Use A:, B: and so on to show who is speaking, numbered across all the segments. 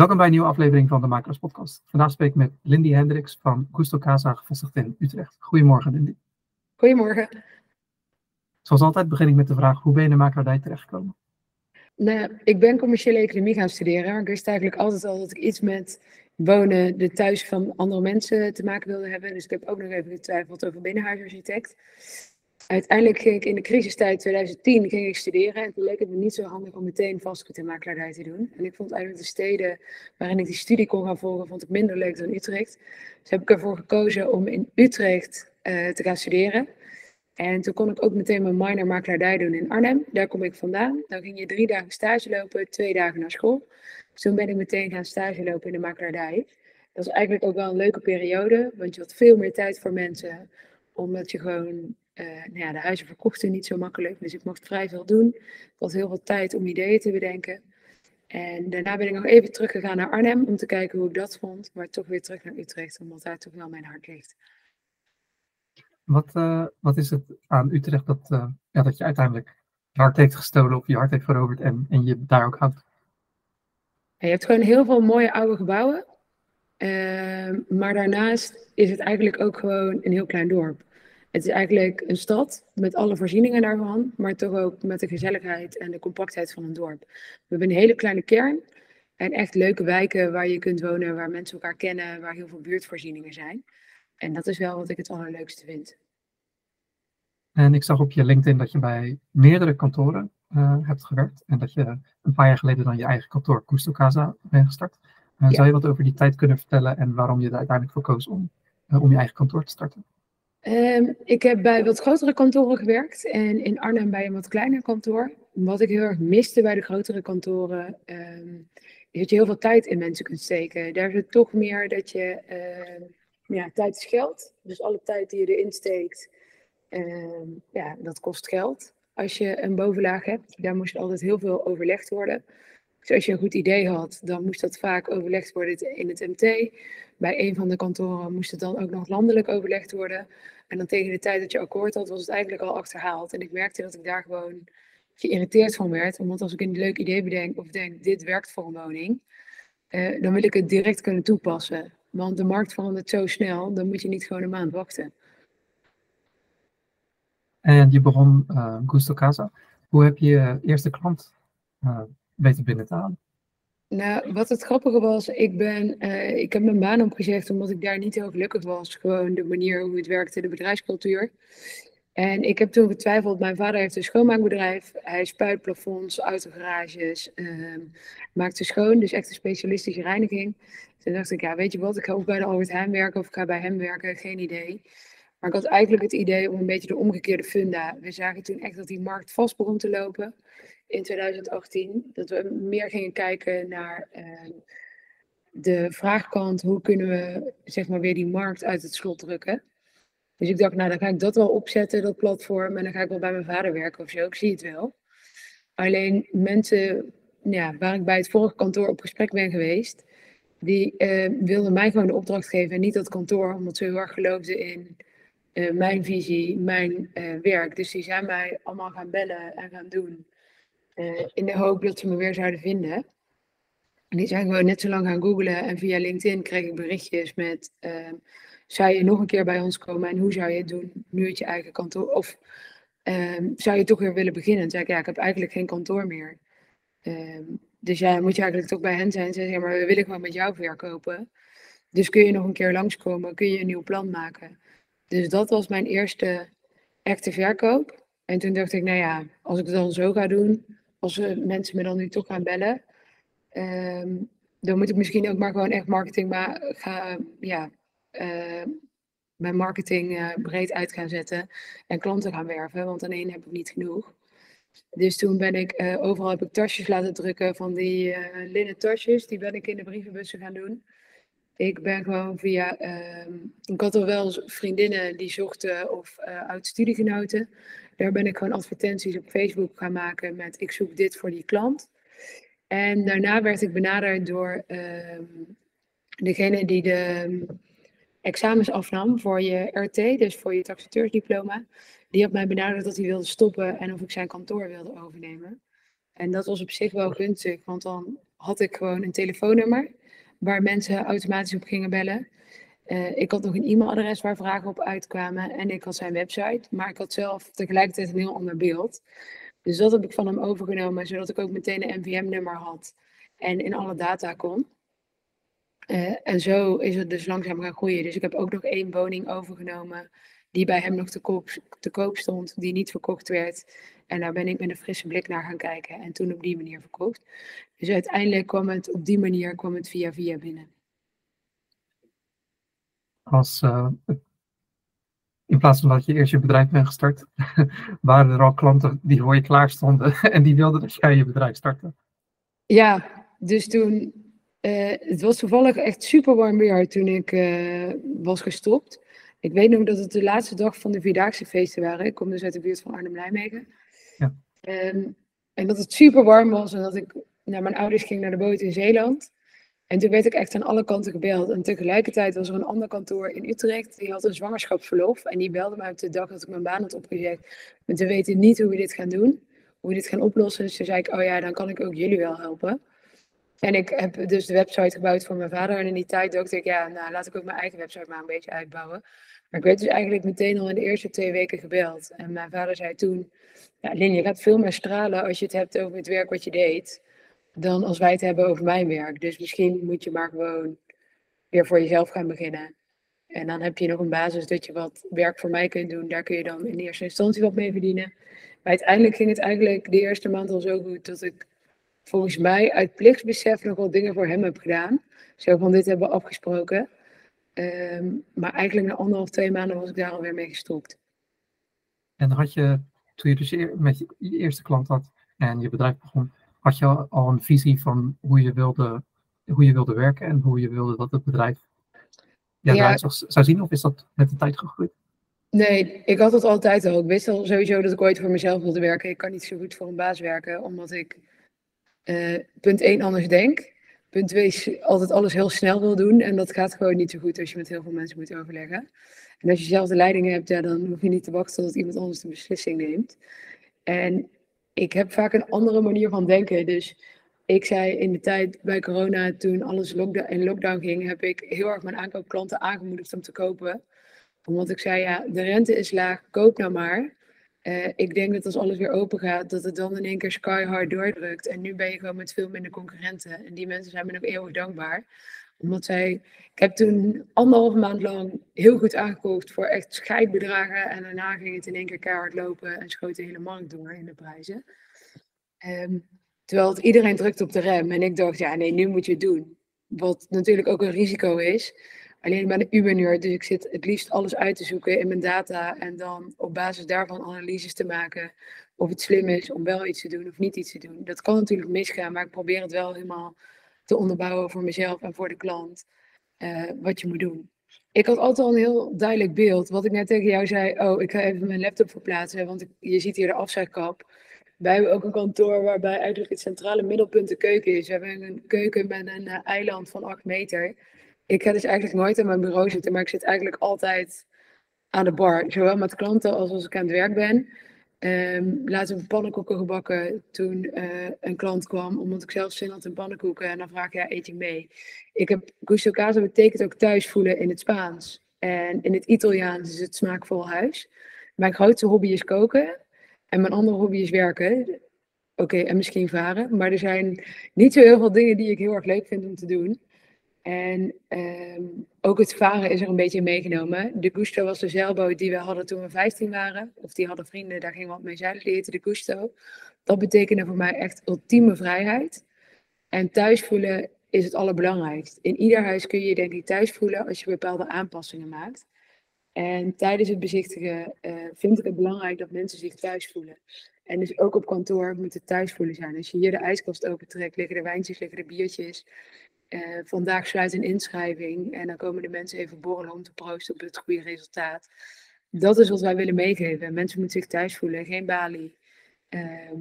A: Welkom bij een nieuwe aflevering van de Macros Podcast. Vandaag spreek ik met Lindy Hendricks van Gusto Casa, gevestigd in Utrecht. Goedemorgen, Lindy.
B: Goedemorgen.
A: Zoals altijd begin ik met de vraag: hoe ben je in de makelaardij terechtgekomen?
B: Nou, ik ben commerciële economie gaan studeren, maar ik wist eigenlijk altijd al dat ik iets met wonen, de thuis van andere mensen te maken wilde hebben. Dus ik heb ook nog even getwijfeld over binnenhuisarchitect. Uiteindelijk ging ik in de crisistijd 2010 ging ik studeren en toen leek het me niet zo handig om meteen vastgoed en makelaardij te doen. En ik vond eigenlijk de steden waarin ik die studie kon gaan volgen, vond ik minder leuk dan Utrecht. Dus heb ik ervoor gekozen om in Utrecht uh, te gaan studeren. En toen kon ik ook meteen mijn minor makelaardij doen in Arnhem. Daar kom ik vandaan. Dan ging je drie dagen stage lopen, twee dagen naar school. Dus toen ben ik meteen gaan stage lopen in de makelaardij. Dat was eigenlijk ook wel een leuke periode, want je had veel meer tijd voor mensen, omdat je gewoon uh, nou ja, de huizen verkochten niet zo makkelijk. Dus ik mocht vrij veel doen. Ik had heel veel tijd om ideeën te bedenken. En daarna ben ik nog even teruggegaan naar Arnhem om te kijken hoe ik dat vond. Maar toch weer terug naar Utrecht, omdat daar toch wel mijn hart ligt.
A: Wat, uh, wat is het aan Utrecht dat, uh, ja, dat je uiteindelijk je hart heeft gestolen of je hart heeft veroverd en, en je daar ook houdt?
B: je hebt gewoon heel veel mooie oude gebouwen. Uh, maar daarnaast is het eigenlijk ook gewoon een heel klein dorp. Het is eigenlijk een stad met alle voorzieningen daarvan, maar toch ook met de gezelligheid en de compactheid van een dorp. We hebben een hele kleine kern en echt leuke wijken waar je kunt wonen, waar mensen elkaar kennen, waar heel veel buurtvoorzieningen zijn. En dat is wel wat ik het allerleukste vind.
A: En ik zag op je LinkedIn dat je bij meerdere kantoren uh, hebt gewerkt en dat je een paar jaar geleden dan je eigen kantoor Custo Casa bent gestart. Uh, ja. Zou je wat over die tijd kunnen vertellen en waarom je er uiteindelijk voor koos om, uh, om je eigen kantoor te starten?
B: Um, ik heb bij wat grotere kantoren gewerkt en in Arnhem bij een wat kleiner kantoor. Wat ik heel erg miste bij de grotere kantoren, um, is dat je heel veel tijd in mensen kunt steken. Daar is het toch meer dat je, uh, ja, tijd is geld. Dus alle tijd die je erin steekt, ja, dat kost geld. Als je een bovenlaag hebt, daar moest altijd heel veel overlegd worden. Dus als je een goed idee had, dan moest dat vaak overlegd worden in het MT. Bij een van de kantoren moest het dan ook nog landelijk overlegd worden. En dan tegen de tijd dat je akkoord had, was het eigenlijk al achterhaald. En ik merkte dat ik daar gewoon geïrriteerd van werd. Omdat als ik een leuk idee bedenk of denk, dit werkt voor een woning, uh, dan wil ik het direct kunnen toepassen. Want de markt verandert zo snel, dan moet je niet gewoon een maand wachten.
A: En je begon uh, Gusto Casa. Hoe heb je je eerste klant uh, weten binnen te halen?
B: Nou, wat het grappige was, ik, ben, uh, ik heb mijn baan opgezegd omdat ik daar niet heel gelukkig was. Gewoon de manier hoe het werkte, de bedrijfscultuur. En ik heb toen getwijfeld, mijn vader heeft een schoonmaakbedrijf. Hij spuit plafonds, autogarages, uh, maakt ze schoon. Dus echt een specialistische reiniging. Toen dacht ik, ja, weet je wat, ik ga ook bij de Albert Heijn werken of ik ga bij hem werken, geen idee. Maar ik had eigenlijk het idee om een beetje de omgekeerde funda. We zagen toen echt dat die markt vast begon te lopen in 2018. Dat we meer gingen kijken naar uh, de vraagkant. Hoe kunnen we zeg maar, weer die markt uit het slot drukken? Dus ik dacht, nou dan ga ik dat wel opzetten, dat platform. En dan ga ik wel bij mijn vader werken of zo. Ik zie het wel. Alleen mensen ja, waar ik bij het vorige kantoor op gesprek ben geweest. Die uh, wilden mij gewoon de opdracht geven en niet dat kantoor. Omdat ze heel erg geloofden in uh, mijn visie, mijn werk. Dus die zijn mij allemaal gaan bellen en gaan doen. Uh, in de hoop dat ze me weer zouden vinden. En die zijn gewoon net zo lang gaan googlen en via LinkedIn kreeg ik berichtjes met uh, zou je nog een keer bij ons komen en hoe zou je het doen nu het je eigen kantoor of uh, zou je toch weer willen beginnen? En zei ik ja, ik heb eigenlijk geen kantoor meer. Ehm, dus ja, moet je eigenlijk toch bij hen zijn. Ze zeggen maar we willen gewoon met jou verkopen. Dus kun je nog een keer langskomen, kun je een nieuw plan maken. Dus dat was mijn eerste echte verkoop. En toen dacht ik, nou ja, als ik het dan zo ga doen, als mensen me dan nu toch gaan bellen, um, dan moet ik misschien ook maar gewoon echt marketing maar ga, ja, uh, mijn marketing uh, breed uit gaan zetten en klanten gaan werven, want alleen heb ik niet genoeg. Dus toen ben ik, overal heb ik tasjes laten drukken van die linnen tasjes, die ben ik in de brievenbussen gaan doen. Ik ben gewoon via, ehm, ik had al wel vriendinnen die zochten of oud-studiegenoten. Daar ben ik gewoon advertenties op Facebook gaan maken met ik zoek dit voor die klant. En daarna werd ik benaderd door uh, degene die de examens afnam voor je RT, dus voor je taxateursdiploma. Die had mij benaderd dat hij wilde stoppen en of ik zijn kantoor wilde overnemen. En dat was op zich wel gunstig, want dan had ik gewoon een telefoonnummer waar mensen automatisch op gingen bellen. Uh, ik had nog een e-mailadres waar vragen op uitkwamen en ik had zijn website, maar ik had zelf tegelijkertijd een heel ander beeld. Dus dat heb ik van hem overgenomen, zodat ik ook meteen een NVM-nummer had en in alle data kon. Uh, en zo is het dus langzaam gaan groeien. Dus ik heb ook nog één woning overgenomen die bij hem nog te koop, te koop stond, die niet verkocht werd. En daar ben ik met een frisse blik naar gaan kijken en toen op die manier verkocht. Dus uiteindelijk kwam het op die manier kwam het via via binnen.
A: Als, uh, in plaats van dat je eerst je bedrijf bent gestart, waren er al klanten die voor je klaar stonden en die wilden dat jij je bedrijf startte.
B: Ja, dus toen, uh, het was toevallig echt super warm weer toen ik uh, was gestopt. Ik weet nog dat het de laatste dag van de Vierdaagse feesten waren. Ik kom dus uit de buurt van Arnhem-Nijmegen. Ja. Um, en dat het super warm was en dat ik naar mijn ouders ging naar de boot in Zeeland. En toen werd ik echt aan alle kanten gebeld. En tegelijkertijd was er een ander kantoor in Utrecht. Die had een zwangerschapsverlof. En die belde me op de dag dat ik mijn baan had opgezegd. Maar we weten niet hoe we dit gaan doen. Hoe we dit gaan oplossen. Dus toen zei ik, oh ja, dan kan ik ook jullie wel helpen. En ik heb dus de website gebouwd voor mijn vader. En in die tijd dacht ik, ja, nou laat ik ook mijn eigen website maar een beetje uitbouwen. Maar ik werd dus eigenlijk meteen al in de eerste twee weken gebeld. En mijn vader zei toen, ja, Lin, je gaat veel meer stralen als je het hebt over het werk wat je deed. Dan als wij het hebben over mijn werk. Dus misschien moet je maar gewoon weer voor jezelf gaan beginnen. En dan heb je nog een basis dat je wat werk voor mij kunt doen. Daar kun je dan in eerste instantie wat mee verdienen. Maar uiteindelijk ging het eigenlijk de eerste maand al zo goed dat ik volgens mij uit plichtsbesef nog wel dingen voor hem heb gedaan. Zo van dit hebben we afgesproken. Um, maar eigenlijk na anderhalf, twee maanden was ik daar alweer mee gestopt.
A: En had je, toen je dus met je, eerste klant had en je bedrijf begon, had je al een visie van hoe je wilde, hoe je wilde werken en hoe je wilde dat het bedrijf ja, ja. zou, zien? Of is dat met de tijd gegroeid?
B: Nee, ik had het altijd al. Ik wist al sowieso dat ik ooit voor mezelf wilde werken. Ik kan niet zo goed voor een baas werken, omdat ik uh, punt 1 anders denk. Punt 2 altijd alles heel snel wil doen. En dat gaat gewoon niet zo goed als je met heel veel mensen moet overleggen. En als je zelf de leiding hebt, ja, dan hoef je niet te wachten tot iemand anders de beslissing neemt. En ik heb vaak een andere manier van denken. Dus ik zei in de tijd bij corona, toen alles lockdown, in lockdown ging, heb ik heel erg mijn aankoopklanten aangemoedigd om te kopen. Omdat ik zei, ja, de rente is laag, koop nou maar. Uh, ik denk dat als alles weer open gaat, dat het dan in één keer sky hard doordrukt. En nu ben je gewoon met veel minder concurrenten. En die mensen zijn me nog eeuwig dankbaar. Omdat zij, ik heb toen anderhalve maand lang heel goed aangekocht voor echt scheidbedragen. En daarna ging het in één keer keihard lopen en schoot de hele markt door in de prijzen. Um, terwijl het iedereen drukt op de rem. En ik dacht, ja nee, nu moet je het doen. Wat natuurlijk ook een risico is. Alleen ik ben een Uber-nerd, dus ik zit het liefst alles uit te zoeken in mijn data en dan op basis daarvan analyses te maken of het slim is om wel iets te doen of niet iets te doen. Dat kan natuurlijk misgaan, maar ik probeer het wel helemaal te onderbouwen voor mezelf en voor de klant uh, wat je moet doen. Ik had altijd al een heel duidelijk beeld. Wat ik net tegen jou zei, oh, ik ga even mijn laptop verplaatsen, want ik, je ziet hier de afzuigkap. Wij hebben ook een kantoor waarbij eigenlijk het centrale middelpunt de keuken is. We hebben een keuken met een uh, eiland van 8 meter ik ga dus eigenlijk nooit aan mijn bureau zitten, maar ik zit eigenlijk altijd aan de bar. Zowel met klanten als als ik aan het werk ben. Um, laatst pannenkoeken gebakken toen uh, een klant kwam, omdat ik zelf zin had in pannenkoeken. En dan vraag ik, ja, eet je mee? Ik heb, gusto casa betekent ook thuis voelen in het Spaans. En in het Italiaans is het smaakvol huis. Mijn grootste hobby is koken. En mijn andere hobby is werken. Oké, en misschien varen. Maar er zijn niet zo heel veel dingen die ik heel erg leuk vind om te doen. En um, ook het varen is er een beetje meegenomen. De Gusto was de zeilboot die we hadden toen we 15 waren. Of die hadden vrienden, daar gingen we mee zeilen. Die heette de Gusto. Dat betekende voor mij echt ultieme vrijheid. En thuis voelen is het allerbelangrijkst. In ieder huis kun je je denk ik thuis voelen als je bepaalde aanpassingen maakt. En tijdens het bezichtigen uh, vind ik het belangrijk dat mensen zich thuis voelen. En dus ook op kantoor moet het thuis voelen zijn. Als je hier de ijskast opentrekt, liggen de wijntjes, liggen de biertjes. Uh, vandaag sluit een inschrijving en dan komen de mensen even borrelen om te proosten op het goede resultaat. Dat is wat wij willen meegeven. Mensen moeten zich thuis voelen, geen balie, uh,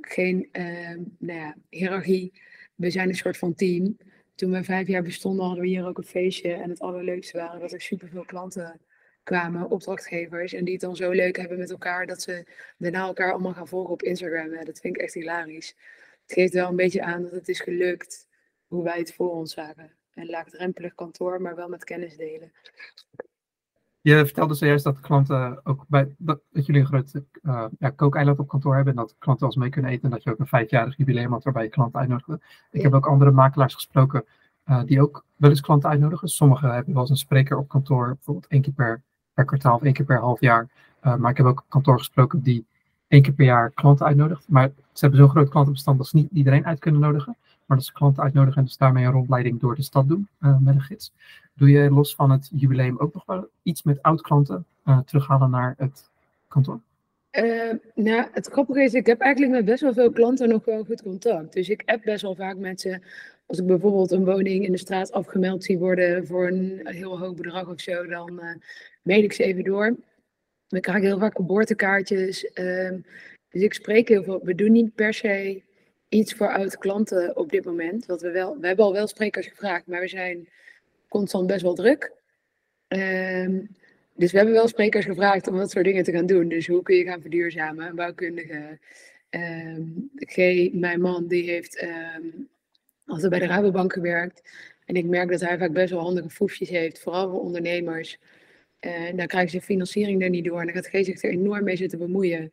B: geen uh, nou ja, hiërarchie. We zijn een soort van team. Toen we vijf jaar bestonden hadden we hier ook een feestje. En het allerleukste waren dat er superveel klanten kwamen, opdrachtgevers. En die het dan zo leuk hebben met elkaar dat ze daarna elkaar allemaal gaan volgen op Instagram. Dat vind ik echt hilarisch het geeft wel een beetje aan dat het is gelukt hoe wij het voor ons zagen. Een laagdrempelig kantoor, maar wel met kennis delen.
A: Je vertelde zojuist dat klanten ook bij dat, dat jullie een groot uh, ja, kookeiland op kantoor hebben en dat klanten als mee kunnen eten en dat je ook een vijfjarig jubileum had waarbij je klanten uitnodigde. Ik heb ook andere makelaars gesproken uh, die ook wel eens klanten uitnodigen. Sommigen hebben wel eens een spreker op kantoor, bijvoorbeeld één keer per, per kwartaal of één keer per half jaar. Uh, maar ik heb ook een kantoor gesproken die één keer per jaar klanten uitnodigt. Maar ze hebben zo'n groot klantenbestand dat ze niet iedereen uit kunnen nodigen. Maar dat ze klanten uitnodigen en dus daarmee een rondleiding door de stad doen uh, met een gids. Doe je los van het jubileum ook nog wel iets met oud-klanten uh, terughalen naar het kantoor?
B: Uh, nou, het grappige is, ik heb eigenlijk met best wel veel klanten nog wel goed contact. Dus ik app best wel vaak met ze. Als ik bijvoorbeeld een woning in de straat afgemeld zie worden voor een heel hoog bedrag of zo, dan mail ik ze even door. We krijgen heel vaak geboortekaartjes. Uh, dus ik spreek heel veel. We doen niet per se iets voor oud klanten op dit moment. Want we, wel, we hebben al wel sprekers gevraagd, maar we zijn constant best wel druk. Um, dus we hebben wel sprekers gevraagd om dat soort dingen te gaan doen. Dus hoe kun je gaan verduurzamen? Een bouwkundige. Um, G, mijn man, die heeft um, altijd bij de Rabobank gewerkt. En ik merk dat hij vaak best wel handige foefjes heeft, vooral voor ondernemers. En dan krijgen ze financiering er niet door. En dan gaat G zich er enorm mee zitten bemoeien.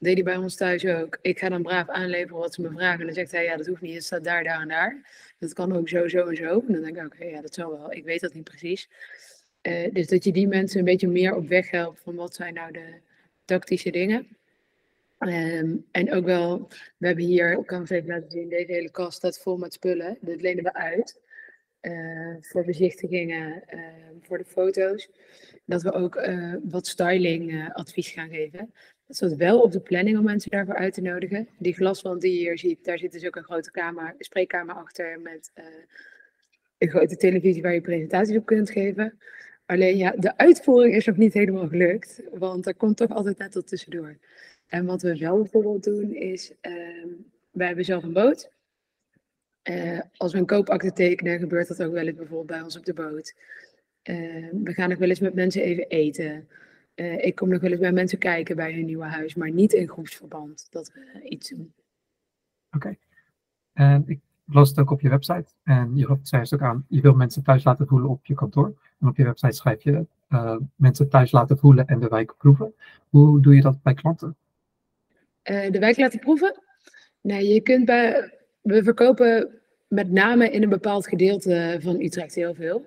B: Deed hij bij ons thuis ook. Ik ga dan braaf aanleveren wat ze me vragen. En dan zegt hij, ja, dat hoeft niet. Het staat daar, daar en daar. Dat kan ook zo, zo en zo. En dan denk ik, oké, ja, dat zal wel. Ik weet dat niet precies. Uh, dus dat je die mensen een beetje meer op weg helpt van wat zijn nou de tactische dingen. Um, en ook wel, we hebben hier, ik kan het even laten zien, deze hele kast staat vol met spullen. Dat lenen we uit. Uh, voor bezichtigingen, uh, voor de foto's. Dat we ook uh, wat styling advies gaan geven. Dat staat wel op de planning om mensen daarvoor uit te nodigen. Die glaswand die je hier ziet, daar zit dus ook een grote kamer, spreekkamer achter met een grote televisie waar je presentaties op kunt geven. Alleen ja, de uitvoering is nog niet helemaal gelukt, want er komt toch altijd net tot tussendoor. En wat we wel bijvoorbeeld doen is, uh, wij hebben zelf een boot. Uh, als we een koopakte tekenen, gebeurt dat ook wel eens bijvoorbeeld bij ons op de boot. Uh, we gaan nog wel eens met mensen even eten. Uh, ik kom nog wel eens bij mensen kijken bij hun nieuwe huis, maar niet in groepsverband dat we iets doen.
A: Oké. Okay. ik las het ook op je website. En je zei het ook aan, je wil mensen thuis laten voelen op je kantoor. En op je website schrijf je uh, mensen thuis laten voelen en de wijk proeven. Hoe doe je dat bij klanten?
B: Uh, de wijk laten proeven? Nee, je kunt bij, we verkopen met name in een bepaald gedeelte van Utrecht heel veel.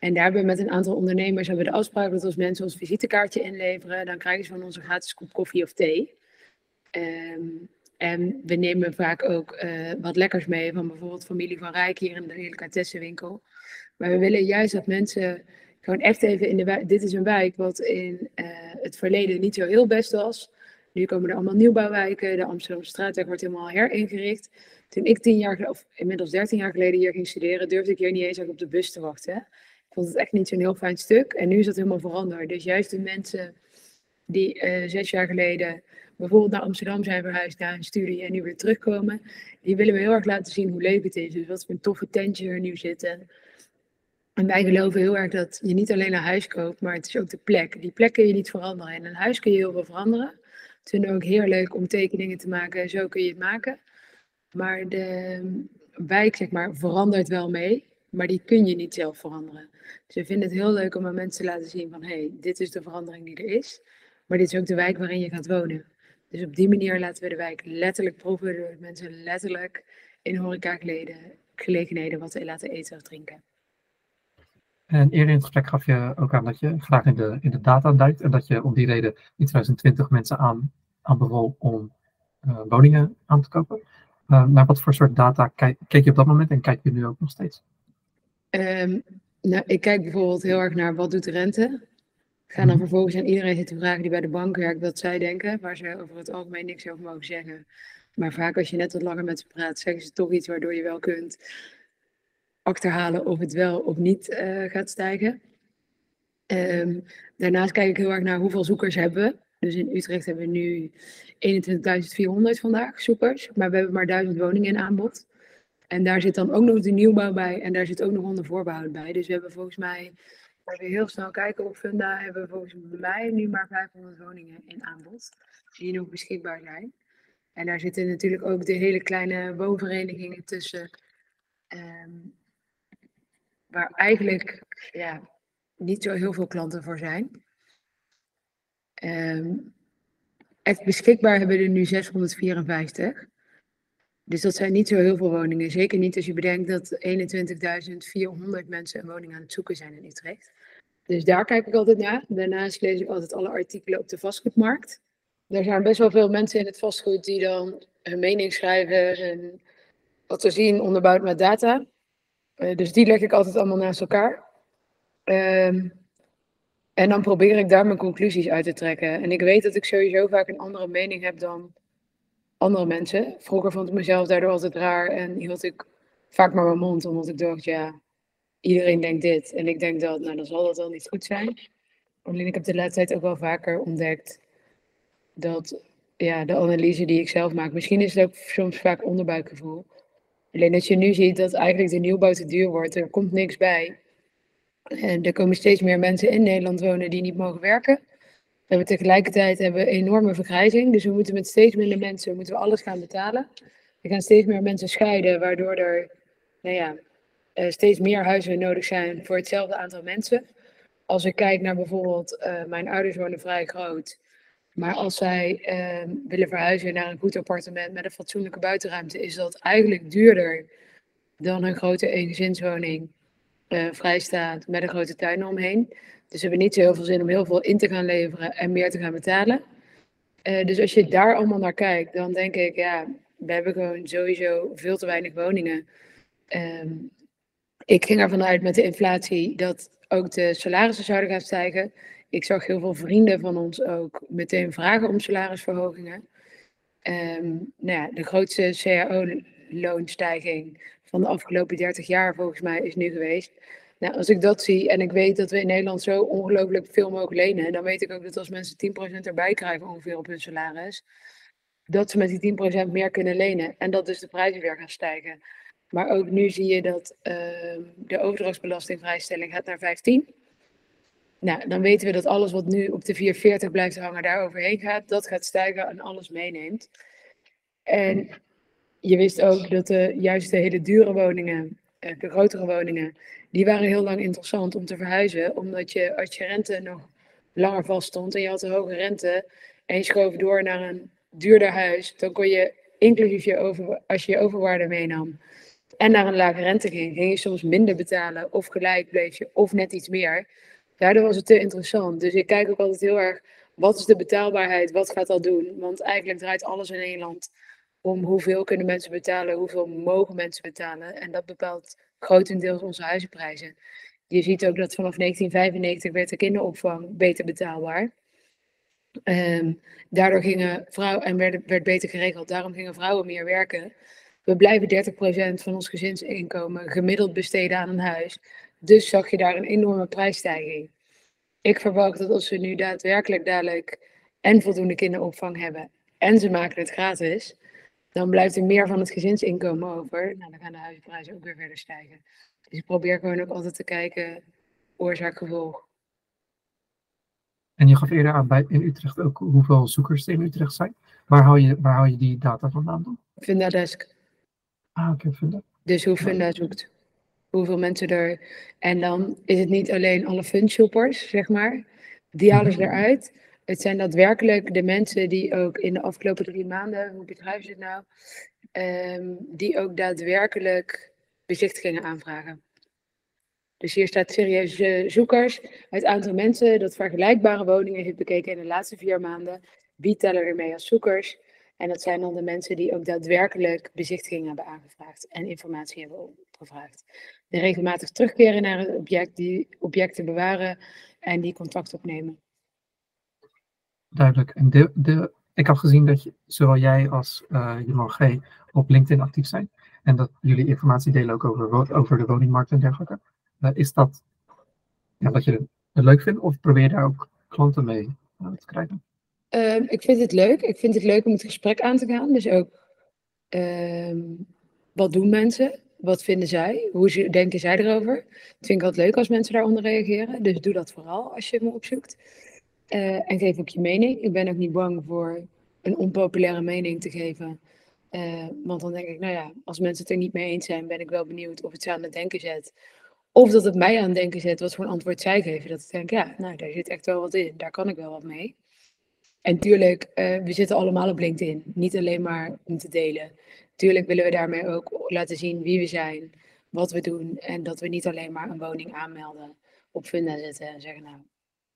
B: En daar hebben we met een aantal ondernemers hebben we de afspraak dat als mensen ons visitekaartje inleveren, dan krijgen ze van ons een gratis kop koffie of thee. Um, en we nemen vaak ook uh, wat lekkers mee van bijvoorbeeld familie van Rijk hier in de delicatessenwinkel. Maar we willen juist dat mensen gewoon echt even in de wijk. Dit is een wijk wat in uh, het verleden niet zo heel best was. Nu komen er allemaal nieuwbouwwijken. De Amsterdamse straatweg wordt helemaal heringericht. Toen ik tien jaar, of inmiddels dertien jaar geleden hier ging studeren, durfde ik hier niet eens op de bus te wachten. Ik vond het echt niet zo'n heel fijn stuk. En nu is dat helemaal veranderd. Dus juist de mensen die uh, zes jaar geleden bijvoorbeeld naar Amsterdam zijn verhuisd naar een studie en nu weer terugkomen, die willen we heel erg laten zien hoe leuk het is. Dus wat voor een toffe tentje er nu zitten. En wij geloven heel erg dat je niet alleen een huis koopt, maar het is ook de plek. Die plek kun je niet veranderen. En een huis kun je heel veel veranderen. Het is ook heel leuk om tekeningen te maken, zo kun je het maken. Maar de wijk, zeg maar, verandert wel mee, maar die kun je niet zelf veranderen. Dus we vinden het heel leuk om aan mensen te laten zien van, hé, hey, dit is de verandering die er is. Maar dit is ook de wijk waarin je gaat wonen. Dus op die manier laten we de wijk letterlijk proeven door mensen letterlijk in horeca gelegenheden wat te laten eten of drinken.
A: En eerder in het gesprek gaf je ook aan dat je graag in de, in de data duikt en dat je om die reden in 2020 mensen aan, aanbevoel om uh, woningen aan te kopen. Uh, naar wat voor soort data kijk, keek je op dat moment en kijk je nu ook nog steeds?
B: Um, nou, ik kijk bijvoorbeeld heel erg naar wat doet de rente. Ik ga dan mhm. vervolgens aan iedereen zitten vragen die bij de bank werkt wat zij denken, waar ze over het algemeen niks over mogen zeggen. Maar vaak als je net wat langer met ze praat, zeggen ze toch iets waardoor je wel kunt achterhalen of het wel of niet uh, gaat stijgen. Um, daarnaast kijk ik heel erg naar hoeveel zoekers hebben we. Dus in Utrecht hebben we nu 21.400 vandaag zoekers, maar we hebben maar 1000 woningen in aanbod. En daar zit dan ook nog de nieuwbouw bij en daar zit ook nog onder voorbehoud bij. Dus we hebben volgens mij als we heel snel kijken op Funda, hebben we volgens mij nu maar 500 woningen in aanbod. Die nog beschikbaar zijn. En daar zitten natuurlijk ook de hele kleine woonverenigingen tussen. Ehm, waar eigenlijk ja, niet zo heel veel klanten voor zijn. Um, echt beschikbaar hebben we er nu 654. Dus dat zijn niet zo heel veel woningen. Zeker niet als je bedenkt dat 21.400 mensen een woning aan het zoeken zijn in Utrecht. Dus daar kijk ik altijd naar. Daarnaast lees ik altijd alle artikelen op de vastgoedmarkt. Er zijn best wel veel mensen in het vastgoed die dan hun mening schrijven en wat we zien onderbouwd met data. Uh, dus die leg ik altijd allemaal naast elkaar. Uh, en dan probeer ik daar mijn conclusies uit te trekken. En ik weet dat ik sowieso vaak een andere mening heb dan andere mensen. Vroeger vond ik mezelf daardoor altijd raar en hield ik vaak maar mijn mond, omdat ik dacht, ja, iedereen denkt dit en ik denk dat, nou dan zal dat wel niet goed zijn. Alleen ik heb de laatste tijd ook wel vaker ontdekt dat ja, de analyse die ik zelf maak, misschien is het ook soms vaak onderbuikgevoel. Alleen dat je nu ziet dat eigenlijk de nieuwbouw te duur wordt, er komt niks bij. En er komen steeds meer mensen in Nederland wonen die niet mogen werken. We hebben tegelijkertijd hebben we enorme vergrijzing. Dus we moeten met steeds minder mensen moeten we alles gaan betalen. Er gaan steeds meer mensen scheiden, waardoor er nou ja, uh, steeds meer huizen nodig zijn voor hetzelfde aantal mensen. Als ik kijk naar bijvoorbeeld, uh, mijn ouders wonen vrij groot. Maar als zij uh, willen verhuizen naar een goed appartement met een fatsoenlijke buitenruimte, is dat eigenlijk duurder dan een grote eengezinswoning uh, vrijstaat met een grote tuin omheen. Dus we hebben niet zo heel veel zin om heel veel in te gaan leveren en meer te gaan betalen. Uh, dus als je daar allemaal naar kijkt, dan denk ik, ja, we hebben gewoon sowieso veel te weinig woningen. Um, ik ging ervan uit met de inflatie dat ook de salarissen zouden gaan stijgen. Ik zag heel veel vrienden van ons ook meteen vragen om salarisverhogingen. Um, nou ja, de grootste CAO-loonstijging van de afgelopen 30 jaar volgens mij is nu geweest. Nou, als ik dat zie en ik weet dat we in Nederland zo ongelooflijk veel mogen lenen, dan weet ik ook dat als mensen 10% erbij krijgen ongeveer op hun salaris, dat ze met die 10% meer kunnen lenen en dat dus de prijzen weer gaan stijgen. Maar ook nu zie je dat uh, de overdrachtsbelastingvrijstelling gaat naar 15. Nou, dan weten we dat alles wat nu op de 440 blijft hangen daar overheen gaat, dat gaat stijgen en alles meeneemt. En je wist ook dat de, juist de hele dure woningen, eh, de grotere woningen, die waren heel lang interessant om te verhuizen. Omdat je als je rente nog langer vast stond en je had een hoge rente en je schoof door naar een duurder huis, dan kon je inclusief je over, als je je overwaarde meenam en naar een lage rente ging, ging je soms minder betalen of gelijk bleef je of net iets meer. Daardoor was het te interessant. Dus ik kijk ook altijd heel erg, wat is de betaalbaarheid, wat gaat dat doen? Want eigenlijk draait alles in Nederland om hoeveel kunnen mensen betalen, hoeveel mogen mensen betalen. En dat bepaalt grotendeels onze huizenprijzen. Je ziet ook dat vanaf 1995 werd de kinderopvang beter betaalbaar. Um, daardoor gingen vrouwen, en werd, werd beter geregeld, daarom gingen vrouwen meer werken. We blijven 30% van ons gezinsinkomen gemiddeld besteden aan een huis. Dus zag je daar een enorme prijsstijging. Ik verwacht dat als we nu daadwerkelijk dadelijk en voldoende kinderopvang hebben en ze maken het gratis, dan blijft er meer van het gezinsinkomen over. Nou, dan gaan de huizenprijzen ook weer verder stijgen. Dus ik probeer gewoon ook altijd te kijken, oorzaak-gevolg.
A: En je gaf eerder aan bij in Utrecht ook hoeveel zoekers er in Utrecht zijn. Waar hou je, waar hou je die data vandaan dan?
B: Fundadesk.
A: Ah, oké, okay, Funda.
B: Dus hoe Funda zoekt. Hoeveel mensen er... En dan is het niet alleen alle fundshoppers, zeg maar. Die halen ze mhm. eruit. Het zijn daadwerkelijk de mensen die ook in de afgelopen drie maanden, hoe bedrijf het nou, um, die ook daadwerkelijk bezichtigingen aanvragen. Dus hier staat serieuze zoekers, het aantal mensen dat vergelijkbare woningen heeft bekeken in de laatste vier maanden. Wie tellen er mee als zoekers? En dat zijn dan de mensen die ook daadwerkelijk bezichtigingen hebben aangevraagd en informatie hebben opgevraagd. De regelmatig terugkeren naar het object, die objecten bewaren en die contact opnemen.
A: Duidelijk. En de, ik had gezien dat je, zowel jij als uh, G. op LinkedIn actief zijn. En dat jullie informatie delen ook over, over de woningmarkt en dergelijke. Is dat ja, dat je het leuk vindt of probeer je daar ook klanten mee uh, te krijgen?
B: Uh, ik vind het leuk. Ik vind het leuk om het gesprek aan te gaan. Dus ook, ehm, wat doen mensen? Wat vinden zij? Hoe denken zij erover? Dat vind ik altijd leuk als mensen daaronder reageren. Dus doe dat vooral als je me opzoekt. Uh, en geef ook je mening. Ik ben ook niet bang voor een onpopulaire mening te geven. Uh, want dan denk ik, nou ja, als mensen het er niet mee eens zijn, ben ik wel benieuwd of het ze aan het denken zet. Of dat het mij aan het denken zet, wat voor een antwoord zij geven. Dat ik denk, ja, nou, daar zit echt wel wat in. Daar kan ik wel wat mee. En tuurlijk, uh, we zitten allemaal op LinkedIn. Niet alleen maar om te delen. Tuurlijk willen we daarmee ook laten zien wie we zijn, wat we doen. En dat we niet alleen maar een woning aanmelden, op Funda zetten en zeggen, nou,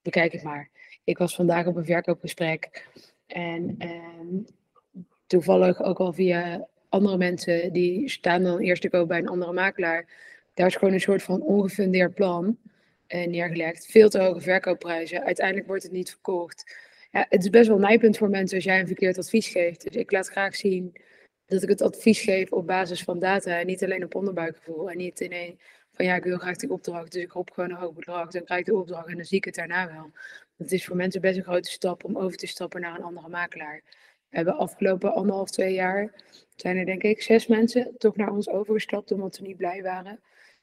B: bekijk het maar. Ik was vandaag op een verkoopgesprek en uh, toevallig ook al via andere mensen die staan dan eerst te koop bij een andere makelaar. Daar is gewoon een soort van ongefundeerd plan uh, neergelegd. Veel te hoge verkoopprijzen. Uiteindelijk wordt het niet verkocht. Ja, het is best wel nijpend voor mensen als jij een verkeerd advies geeft. Dus ik laat graag zien dat ik het advies geef op basis van data en niet alleen op onderbuikgevoel. En niet in een van ja, ik wil graag die opdracht, dus ik hoop gewoon een hoog bedrag, dan krijg ik de opdracht en dan zie ik het daarna wel. Het is voor mensen best een grote stap om over te stappen naar een andere makelaar. We hebben afgelopen anderhalf, twee jaar, zijn er denk ik zes mensen toch naar ons overgestapt omdat ze niet blij waren.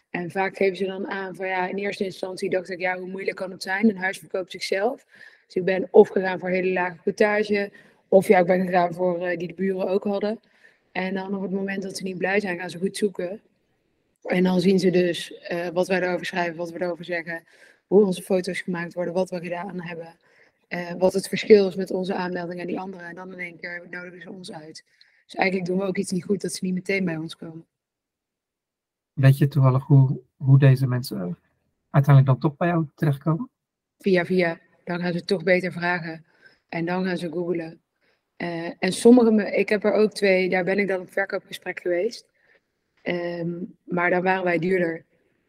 B: En vaak geven ze dan aan van ja, in eerste instantie dacht ik ja, hoe moeilijk kan het zijn? Een huis verkoopt zichzelf. Dus ik ben of gegaan voor hele lage cotage, of ja, ik ben gegaan voor uh, die de buren ook hadden. En dan op het moment dat ze niet blij zijn, gaan ze goed zoeken. En dan zien ze dus uh, wat wij erover schrijven, wat we erover zeggen, hoe onze foto's gemaakt worden, wat we gedaan hebben. Uh, wat het verschil is met onze aanmelding en die andere. En dan in één keer nodigen ze ons uit. Dus eigenlijk doen we ook iets niet goed dat ze niet meteen bij ons komen.
A: Weet je toevallig hoe, hoe deze mensen uiteindelijk dan toch bij jou terechtkomen?
B: Via via. Dan gaan ze toch beter vragen. En dan gaan ze googlen. Uh, en sommige, ik heb er ook twee, daar ben ik dan op verkoopgesprek geweest. Um, maar dan waren wij duurder.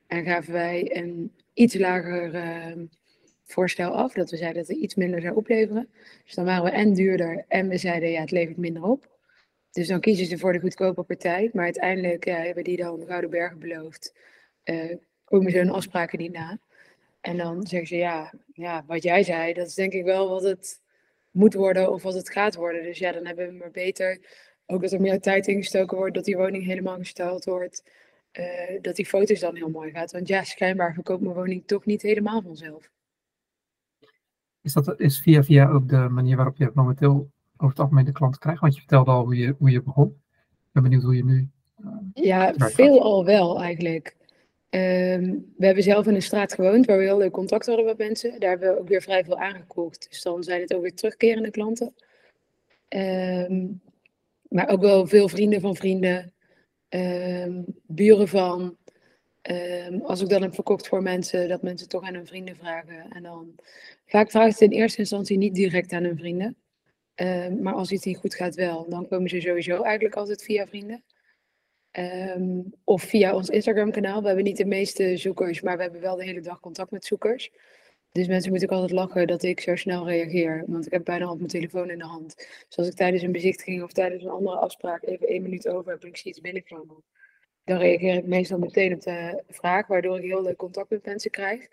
B: En gaven wij een iets lager uh, voorstel af. Dat we zeiden dat het iets minder zou opleveren. Dus dan waren we en duurder en we zeiden ja, het levert minder op. Dus dan kiezen ze voor de goedkope partij. Maar uiteindelijk ja, hebben die dan Gouden Bergen beloofd. Uh, komen ze hun afspraken niet na. En dan zeggen ze ja, ja, wat jij zei, dat is denk ik wel wat het moet worden of wat het gaat worden. Dus ja, dan hebben we maar beter ook dat er meer tijd ingestoken wordt, dat die woning helemaal gesteld wordt. Uh, dat die foto's dan heel mooi gaat. Want ja, schijnbaar verkoopt mijn woning toch niet helemaal vanzelf.
A: Is, dat, is via via ook de manier waarop je momenteel over het algemeen de klant krijgt? Want je vertelde al hoe je, hoe je begon. Ik ben benieuwd hoe je nu.
B: Uh, ja, veel al wel eigenlijk. Um, we hebben zelf in een straat gewoond waar we heel leuk contact hadden met mensen. Daar hebben we ook weer vrij veel aangekocht. Dus dan zijn het ook weer terugkerende klanten. Um, maar ook wel veel vrienden van vrienden, um, buren van. Um, als ik dan heb verkocht voor mensen, dat mensen toch aan hun vrienden vragen. En dan vaak vragen ze in eerste instantie niet direct aan hun vrienden. Um, maar als iets niet goed gaat wel, dan komen ze sowieso eigenlijk altijd via vrienden. of via ons Instagram kanaal. We hebben niet de meeste zoekers, maar we hebben wel de hele dag contact met zoekers. Dus mensen moeten ook altijd lachen dat ik zo snel reageer. Want ik heb bijna al mijn telefoon in de hand. Dus als ik tijdens een bezichtiging of tijdens een andere afspraak even één minuut over heb en ik zie iets binnenkomen. Dan reageer ik meestal meteen op de vraag, waardoor ik heel leuk contact met mensen krijg.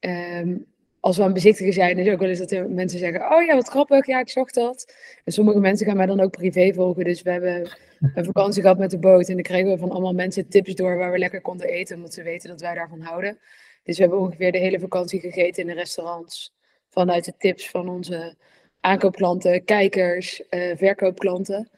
B: Um, als we aan bezichtigen zijn, is ook wel eens dat mensen zeggen: Oh ja, wat grappig, ja, ik zag dat. En sommige mensen gaan mij dan ook privé volgen. Dus we hebben een vakantie gehad met de boot. En dan kregen we van allemaal mensen tips door waar we lekker konden eten, omdat ze weten dat wij daarvan houden. Dus we hebben ongeveer de hele vakantie gegeten in de restaurants. Vanuit de tips van onze aankoopplanten, kijkers, uh, verkoopklanten.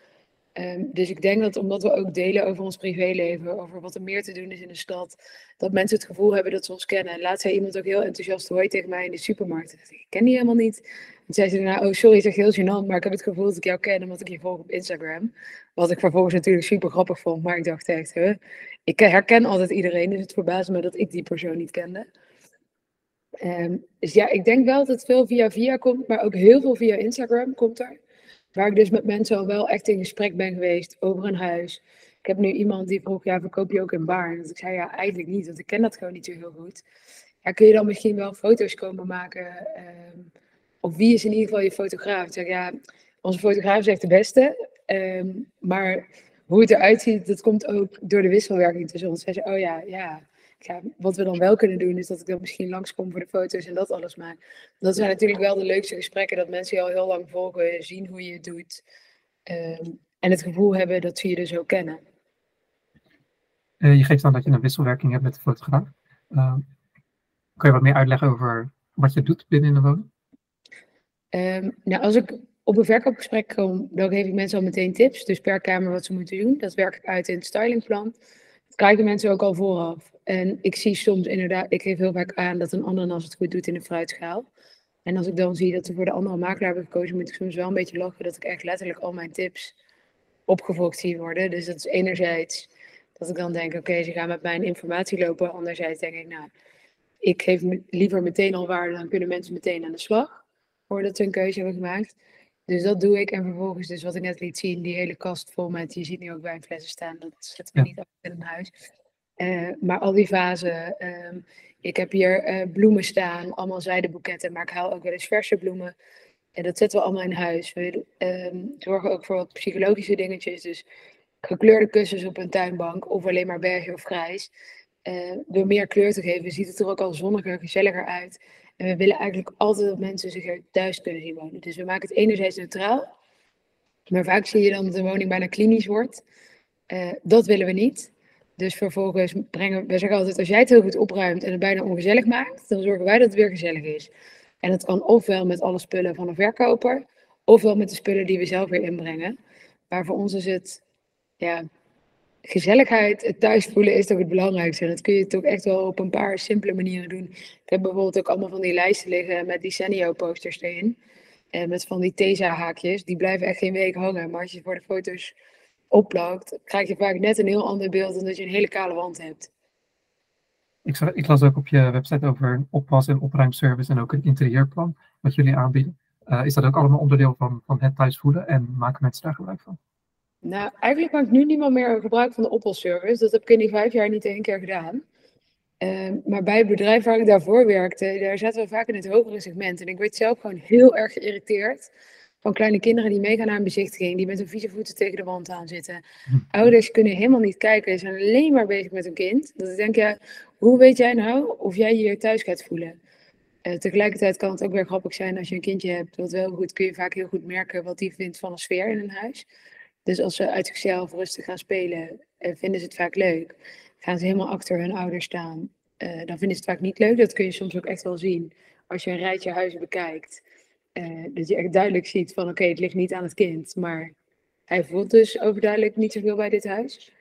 B: Um, dus ik denk dat omdat we ook delen over ons privéleven, over wat er meer te doen is in de stad, dat mensen het gevoel hebben dat ze ons kennen. En laat zei iemand ook heel enthousiast hoi tegen mij in de supermarkt. Ik ken die helemaal niet. En zei ze daarna, oh sorry, zeg heel gênant, maar ik heb het gevoel dat ik jou ken omdat ik je volg op Instagram. Wat ik vervolgens natuurlijk super grappig vond, maar ik dacht echt, ik herken altijd iedereen, dus het verbaasde me dat ik die persoon niet kende. Um, dus ja, ik denk wel dat het veel via via komt, maar ook heel veel via Instagram komt er. Waar ik dus met mensen al wel echt in gesprek ben geweest over een huis. Ik heb nu iemand die vroeg, ja, verkoop je ook in Baarn? Dus ik zei, ja, eigenlijk niet, want ik ken dat gewoon niet zo heel goed. Ja, kun je dan misschien wel foto's komen maken? Um, of wie is in ieder geval je fotograaf? Ik zeg, ja, onze fotograaf is echt de beste. Um, maar hoe het eruit ziet, dat komt ook door de wisselwerking tussen ons. Zij zei, oh ja, ja, ja, wat we dan wel kunnen doen, is dat ik dan misschien langskom voor de foto's en dat alles maak. Dat zijn natuurlijk wel de leukste gesprekken, dat mensen je al heel lang volgen, zien hoe je het doet. Um, en het gevoel hebben dat ze je dus ook kennen.
A: Uh, je geeft aan dat je een wisselwerking hebt met de fotograaf. Uh, kan je wat meer uitleggen over wat je doet binnen de woning?
B: Um, nou, als ik op een verkoopgesprek kom, dan geef ik mensen al meteen tips. Dus per kamer wat ze moeten doen. Dat werk ik uit in het stylingplan. Dat kijken mensen ook al vooraf. En ik zie soms inderdaad, ik geef heel vaak aan dat een ananas het goed doet in een fruitschaal. En als ik dan zie dat ze voor de andere makelaar hebben gekozen, moet ik soms wel een beetje lachen dat ik echt letterlijk al mijn tips opgevolgd zie worden. Dus dat is enerzijds dat ik dan denk, oké, ze gaan met mijn informatie lopen. Anderzijds denk ik, nou, ik geef liever meteen al waarde, dan kunnen mensen meteen aan de slag. Voordat ze een keuze hebben gemaakt. Dus dat doe ik. En vervolgens, dus wat ik net liet zien, die hele kast vol met, je ziet nu ook wijnflessen staan, dat zet ik niet af in een huis. Uh, maar al die vazen, ehm, ik heb hier uh, bloemen staan, allemaal zijdenboeketten, maar ik haal ook wel eens verse bloemen. En dat zetten we allemaal in huis. We uh, zorgen ook voor wat psychologische dingetjes. Dus gekleurde kussens op een tuinbank of alleen maar beige of grijs. Uh, door meer kleur te geven ziet het er ook al zonniger, gezelliger uit. En we willen eigenlijk altijd dat mensen zich thuis kunnen zien wonen. Dus we maken het enerzijds neutraal. Maar vaak zie je dan dat de woning bijna klinisch wordt. Uh, dat willen we niet. Dus vervolgens brengen we zeggen altijd: als jij het heel goed opruimt en het bijna ongezellig maakt, dan zorgen wij dat het weer gezellig is. En dat kan ofwel met alle spullen van een verkoper, ofwel met de spullen die we zelf weer inbrengen. Maar voor ons is het ja, gezelligheid, het thuis voelen is toch het belangrijkste. En dat kun je toch echt wel op een paar simpele manieren doen. Ik heb bijvoorbeeld ook allemaal van die lijsten liggen met die Senio posters erin. En met van die Tesa haakjes. Die blijven echt geen week hangen. Maar als je voor de foto's opplakt, krijg je vaak net een heel ander beeld dan dat je een hele kale wand hebt.
A: Ik, zag, ik las ook op je website over oppas- en opruimservice en ook een interieurplan wat jullie aanbieden. Uh, is dat ook allemaal onderdeel van, van het thuisvoeden en maken mensen daar gebruik van?
B: Nou, eigenlijk maak ik nu niemand meer gebruik van de oppasservice. Dat heb ik in die vijf jaar niet één keer gedaan. Uh, maar bij het bedrijf waar ik daarvoor werkte, daar zaten we vaak in het hogere segment. En ik werd zelf gewoon heel erg geïrriteerd van kleine kinderen die meegaan naar een bezichtiging, die met hun vieze voeten tegen de wand aan zitten. Hm. Ouders kunnen helemaal niet kijken, ze zijn alleen maar bezig met hun kind. Dat ik denk, ja, hoe weet jij nou of jij je thuis gaat voelen? Uh, tegelijkertijd kan het ook weer grappig zijn als je een kindje hebt, wat wel goed, kun je vaak heel goed merken wat die vindt van een sfeer in een huis. Dus als ze uit zichzelf rustig gaan spelen, uh, vinden ze het vaak leuk. Gaan ze helemaal achter hun ouders staan, uh, dan vinden ze het vaak niet leuk. Dat kun je soms ook echt wel zien als je een rijtje huizen bekijkt. Uh, dat je echt duidelijk ziet van oké, het ligt niet aan het kind, maar hij voelt dus overduidelijk niet zoveel bij dit huis.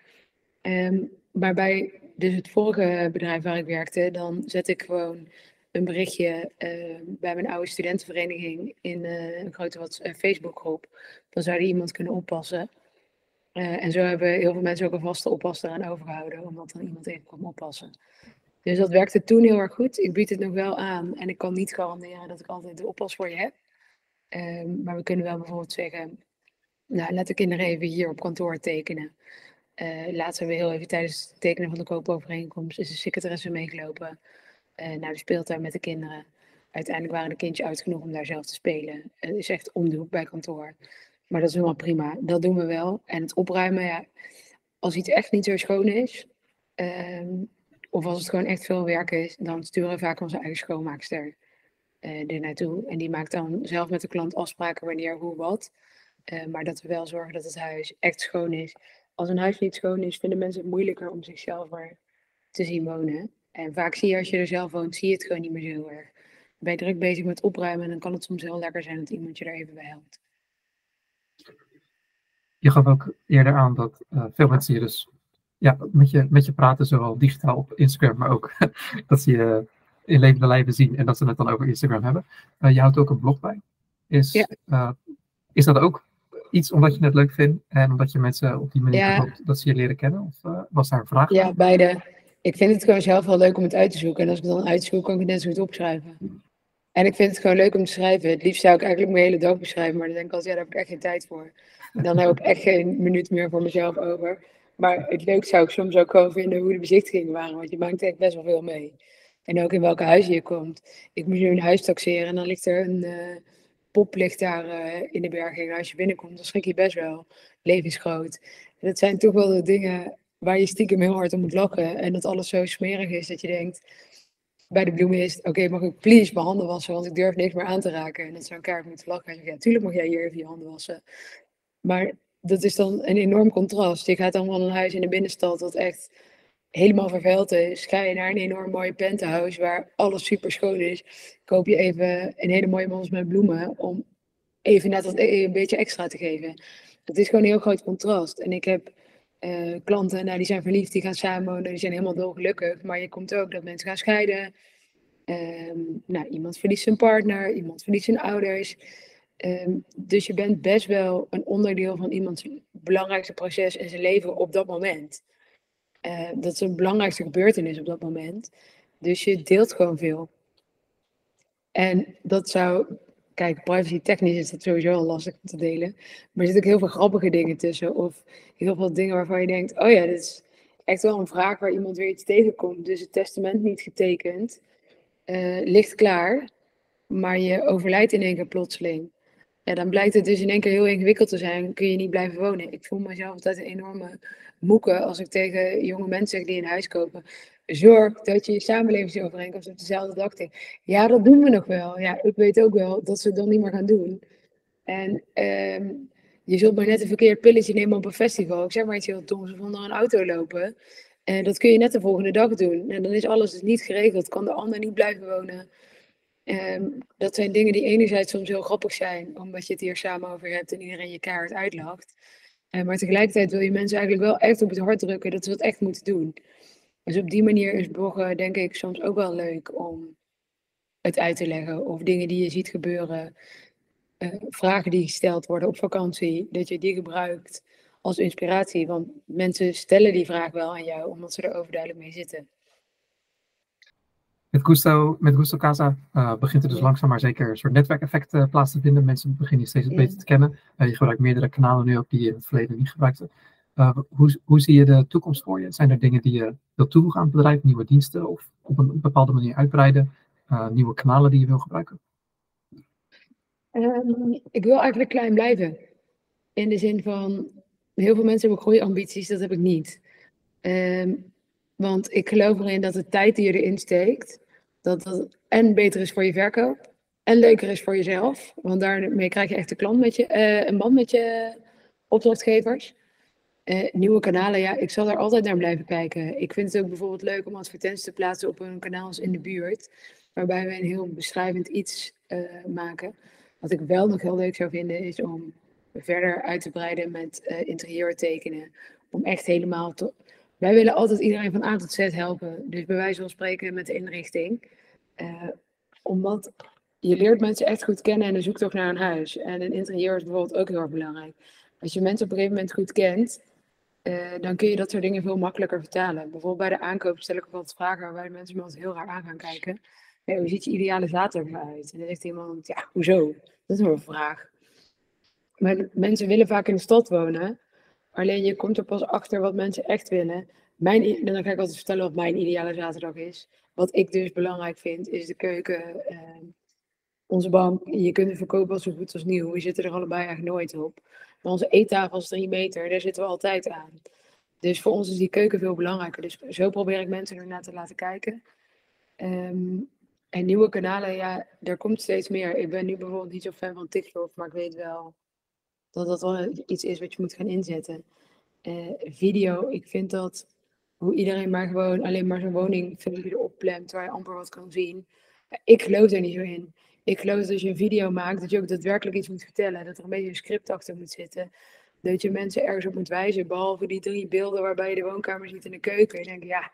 B: Um, maar bij dus het vorige bedrijf waar ik werkte, dan zet ik gewoon een berichtje bij mijn oude studentenvereniging in een grote wat, Facebookgroep. Dan zou die iemand kunnen oppassen. en zo hebben heel veel mensen ook een vaste oppas eraan overgehouden, omdat dan iemand even kon oppassen. Dus dat werkte toen heel erg goed. Ik bied het nog wel aan en ik kan niet garanderen dat ik altijd de oppas voor je heb. Um, maar we kunnen wel bijvoorbeeld zeggen, nou, laat de kinderen even hier op kantoor tekenen. Uh, laatst hebben we heel even tijdens het tekenen van de koopovereenkomst is de secretaresse meegelopen uh, naar de speeltuin met de kinderen. Uiteindelijk waren de kindjes uit genoeg om daar zelf te spelen. Het is echt om de hoek bij kantoor. Maar dat is helemaal prima. Dat doen we wel. En het opruimen, ja, als iets echt niet zo schoon is, um, of als het gewoon echt veel werk is, dan sturen we vaak onze eigen schoonmaakster uh, er naartoe. En die maakt dan zelf met de klant afspraken wanneer, hoe, wat. Uh, maar dat we wel zorgen dat het huis echt schoon is. Als een huis niet schoon is, vinden mensen het moeilijker om zichzelf er te zien wonen. En vaak zie je als je er zelf woont, zie je het gewoon niet meer zo heel erg. Ben je druk bezig met opruimen en dan kan het soms heel lekker zijn dat iemand je er even bij helpt.
A: Je gaf ook eerder aan dat uh, veel mensen hier dus ja, met, je, met je praten, zowel digitaal op Instagram, maar ook dat ze je in levende lijven zien en dat ze het dan over Instagram hebben. Uh, je houdt ook een blog bij. Is, ja. uh, is dat ook iets omdat je het leuk vindt en omdat je mensen op die manier ja. hoopt dat ze je leren kennen? Of was daar een vraag?
B: Ja, beide. Ik vind het gewoon zelf wel leuk om het uit te zoeken. En als ik het dan uitzoek, kan ik het net zo goed opschrijven. En ik vind het gewoon leuk om te schrijven. Het liefst zou ik eigenlijk mijn hele dag beschrijven, maar dan denk ik altijd, ja, daar heb ik echt geen tijd voor. Dan heb ik echt geen minuut meer voor mezelf over. Maar het leuk zou ik soms ook gewoon vinden hoe de bezichtigingen waren, want je maakt echt best wel veel mee. En ook in welke huizen je komt. Ik moet nu een huis taxeren en dan ligt er een uh, pop ligt daar uh, in de berging. En als je binnenkomt, dan schrik je best wel. Levensgroot. En dat zijn toch wel de dingen waar je stiekem heel hard om moet lachen. En dat alles zo smerig is dat je denkt, bij de bloemen is oké, mag ik please mijn handen wassen, want ik durf niks meer aan te raken. En dat zou elkaar moeten lachen. En ja, tuurlijk mag jij hier even je handen wassen. Maar dat is dan een enorm contrast. Je gaat dan van een huis in de binnenstad dat echt helemaal vervuild is. Ga je naar een enorm mooie penthouse waar alles super schoon is. Koop je even een hele mooie mans met bloemen om even net wat, een beetje extra te geven. Het is gewoon een heel groot contrast. En ik heb uh, klanten, nou, die zijn verliefd, die gaan samenwonen, die zijn helemaal dolgelukkig. Maar je komt ook dat mensen gaan scheiden. Um, nou, iemand verliest zijn partner, iemand verliest zijn ouders. Um, dus je bent best wel een onderdeel van iemands belangrijkste proces in zijn leven op dat moment. Uh, dat is een belangrijkste gebeurtenis op dat moment. Dus je deelt gewoon veel. En dat zou kijk, privacy technisch is dat sowieso al lastig om te delen. Maar er zitten ook heel veel grappige dingen tussen. Of heel veel dingen waarvan je denkt, oh ja, dit is echt wel een vraag waar iemand weer iets tegenkomt. Dus het testament niet getekend, uh, ligt klaar, maar je overlijdt in één keer plotseling. Ja, dan blijkt het dus in één keer heel ingewikkeld te zijn, kun je niet blijven wonen. Ik voel mezelf altijd een enorme moeken als ik tegen jonge mensen zeg die een huis kopen zorg dat je je samenlevingsovereenkomst op dezelfde denkt. Ja, dat doen we nog wel. Ja, ik weet ook wel dat ze het dan niet meer gaan doen. En ehm, je zult maar net een verkeerd pilletje nemen op een festival. Ik zeg maar iets heel doms of onder een auto lopen. En dat kun je net de volgende dag doen. En dan is alles dus niet geregeld. Kan de ander niet blijven wonen. Ehm, dat zijn dingen die enerzijds soms heel grappig zijn, omdat je het hier samen over hebt en iedereen je kaart uitlacht. Uh, maar tegelijkertijd wil je mensen eigenlijk wel echt op het hart drukken dat ze dat echt moeten doen. Dus op die manier is bloggen denk ik soms ook wel leuk om het uit te leggen. Of dingen die je ziet gebeuren, uh, vragen die gesteld worden op vakantie, dat je die gebruikt als inspiratie. Want mensen stellen die vraag wel aan jou, omdat ze er overduidelijk mee zitten.
A: Met Gusto, met Gusto Casa uh, begint er dus langzaam maar zeker een soort netwerkeffect uh, plaats te vinden. Mensen beginnen je steeds beter te kennen. Uh, je gebruikt meerdere kanalen nu ook die je in het verleden niet gebruikte. Uh, hoe, zie je de toekomst voor je? Zijn er dingen die je wilt toevoegen aan het bedrijf, nieuwe diensten of op een bepaalde manier uitbreiden, uh, nieuwe kanalen die je wil gebruiken?
B: Um, ik wil eigenlijk klein blijven. In de zin van, heel veel mensen hebben groeiambities, dat heb ik niet. Um, want ik geloof erin dat de tijd die je erin steekt, dat dat en beter is voor je verkoop en leuker is voor jezelf. Want daarmee krijg je echt een klant met je, uh, een band met je opdrachtgevers. Uh, nieuwe kanalen, ja, ik zal daar altijd naar blijven kijken. Ik vind het ook bijvoorbeeld leuk om advertenties te plaatsen op een kanaal in de buurt, waarbij we een heel beschrijvend iets uh, maken. Wat ik wel nog heel leuk zou vinden, is om verder uit te breiden met uh, interieur tekenen. Om echt helemaal te. Wij willen altijd iedereen van A tot Z helpen. Dus bij wijze van spreken met de inrichting. omdat je leert mensen echt goed kennen en de zoektocht naar een huis. En een interieur is bijvoorbeeld ook heel erg belangrijk. Als je mensen op een gegeven moment goed kent, uh, dan kun je dat soort dingen veel makkelijker vertalen. Bijvoorbeeld bij de aankoop stel ik ook altijd vragen waarbij de mensen me altijd heel raar aan gaan kijken. Hoe ziet je ideale zaterdag eruit? En dan zegt iemand, ja, hoezo? Dat is een vraag. Maar mensen willen vaak in de stad wonen. Alleen je komt er pas achter wat mensen echt willen. Mijn, dan ga ik altijd vertellen wat mijn ideale zaterdag is. Wat ik dus belangrijk vind, is de keuken. Uh, onze bank, je kunt het verkopen als zo goed als nieuw. We zitten er allebei eigenlijk nooit op. Maar onze eettafel is drie meter, daar zitten we altijd aan. Dus voor ons is die keuken veel belangrijker. Dus zo probeer ik mensen ernaar te laten kijken. Um, en nieuwe kanalen, ja, er komt steeds meer. Ik ben nu bijvoorbeeld niet zo fan van TikTok, maar ik weet wel dat dat wel iets is wat je moet gaan inzetten. Uh, video, ik vind dat hoe iedereen maar gewoon alleen maar zijn woning erop plemt, waar je amper wat kan zien. Ik geloof er niet zo in ik geloof dat als je een video maakt, dat je ook daadwerkelijk iets moet vertellen. Dat er een beetje een script achter moet zitten. Dat je mensen ergens op moet wijzen. Behalve die drie beelden waarbij je de woonkamer ziet en de keuken. Je denkt, ja,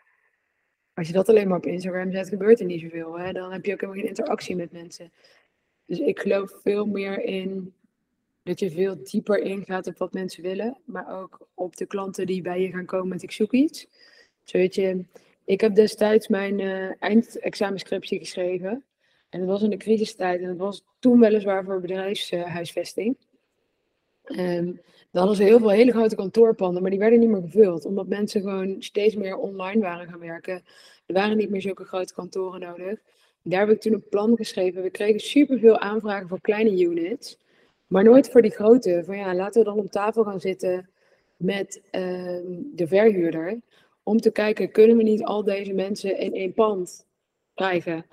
B: als je dat alleen maar op Instagram zet, gebeurt er niet zoveel. Hè? Dan heb je ook helemaal geen interactie met mensen. Dus ik geloof veel meer in dat je veel dieper ingaat op wat mensen willen. Maar ook op de klanten die bij je gaan komen met ik zoek iets. Zodat je, ik heb destijds mijn uh, eindexamenscriptie geschreven. En dat was in de crisistijd. En dat was toen weliswaar voor bedrijfshuisvesting. Um, dan hadden ze heel veel hele grote kantoorpanden, maar die werden niet meer gevuld. Omdat mensen gewoon steeds meer online waren gaan werken. Er waren niet meer zulke grote kantoren nodig. Daar heb ik toen een plan geschreven. We kregen superveel aanvragen voor kleine units. Maar nooit voor die grote. Van ja, laten we dan op tafel gaan zitten met um, de verhuurder. Om te kijken, kunnen we niet al deze mensen in één pand krijgen?